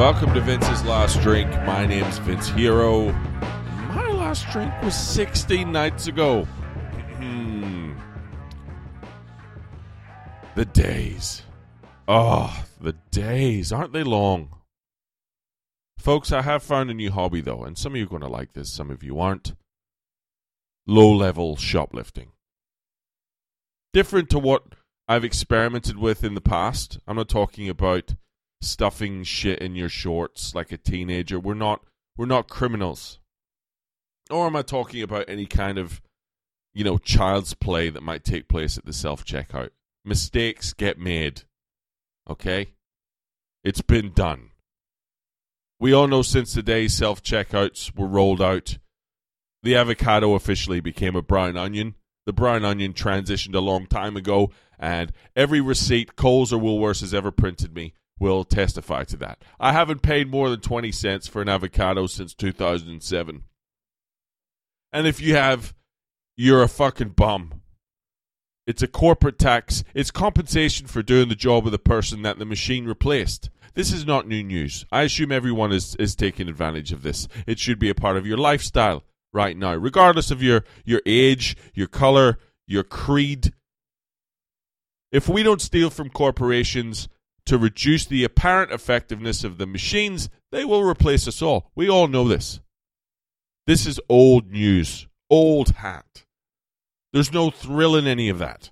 Welcome to Vince's Last Drink. My name's Vince Hero. My last drink was 16 nights ago. Hmm. the days. Oh, the days. Aren't they long? Folks, I have found a new hobby though, and some of you are going to like this, some of you aren't. Low level shoplifting. Different to what I've experimented with in the past. I'm not talking about stuffing shit in your shorts like a teenager. We're not we're not criminals. Or am I talking about any kind of you know child's play that might take place at the self checkout? Mistakes get made. Okay? It's been done. We all know since the day self checkouts were rolled out, the avocado officially became a brown onion. The brown onion transitioned a long time ago, and every receipt Coles or Woolworths has ever printed me will testify to that. I haven't paid more than 20 cents for an avocado since 2007. And if you have, you're a fucking bum. It's a corporate tax. It's compensation for doing the job of the person that the machine replaced. This is not new news. I assume everyone is, is taking advantage of this. It should be a part of your lifestyle right now, regardless of your, your age, your color, your creed. If we don't steal from corporations to reduce the apparent effectiveness of the machines, they will replace us all. We all know this. This is old news, old hat. There's no thrill in any of that.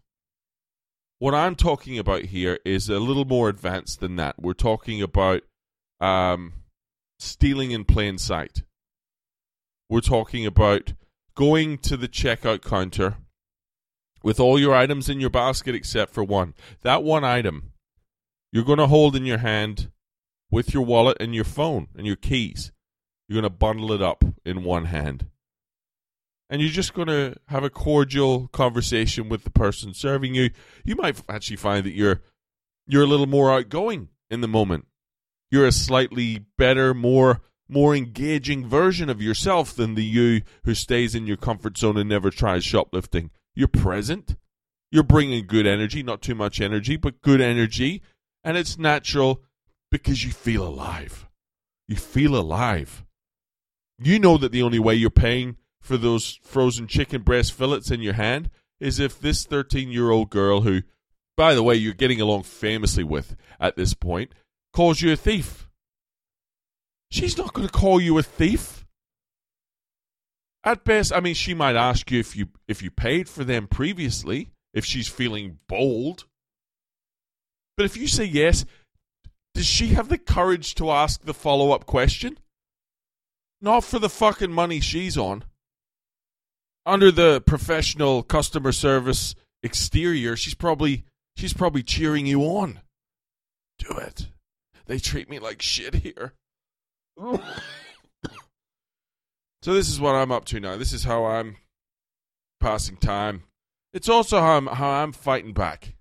What I'm talking about here is a little more advanced than that. We're talking about um, stealing in plain sight. We're talking about going to the checkout counter with all your items in your basket except for one. That one item you're going to hold in your hand with your wallet and your phone and your keys. You're going to bundle it up in one hand. And you're just going to have a cordial conversation with the person serving you. You might actually find that you're you're a little more outgoing in the moment. You're a slightly better, more more engaging version of yourself than the you who stays in your comfort zone and never tries shoplifting. You're present. You're bringing good energy, not too much energy, but good energy and it's natural because you feel alive. You feel alive. You know that the only way you're paying for those frozen chicken breast fillets in your hand is if this 13 year old girl, who, by the way, you're getting along famously with at this point, calls you a thief. She's not going to call you a thief. At best, I mean, she might ask you if you if you paid for them previously, if she's feeling bold. But if you say yes, does she have the courage to ask the follow up question? Not for the fucking money she's on. Under the professional customer service exterior, she's probably she's probably cheering you on. Do it. They treat me like shit here. so this is what I'm up to now. This is how I'm passing time. It's also how I'm how I'm fighting back.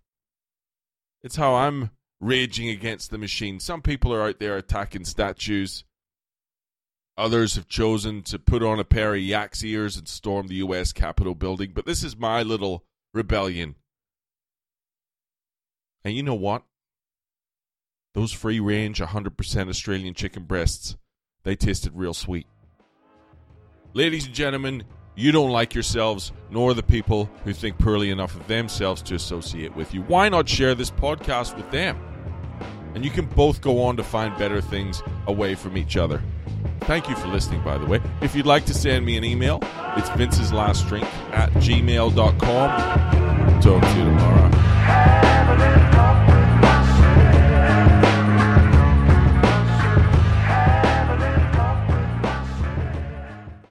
It's how I'm raging against the machine. Some people are out there attacking statues. Others have chosen to put on a pair of yak's ears and storm the U.S. Capitol building. But this is my little rebellion. And you know what? Those free range 100% Australian chicken breasts, they tasted real sweet. Ladies and gentlemen, you don't like yourselves, nor the people who think poorly enough of themselves to associate with you. Why not share this podcast with them? And you can both go on to find better things away from each other. Thank you for listening, by the way. If you'd like to send me an email, it's Vince's Last Drink at gmail.com. Talk to you tomorrow.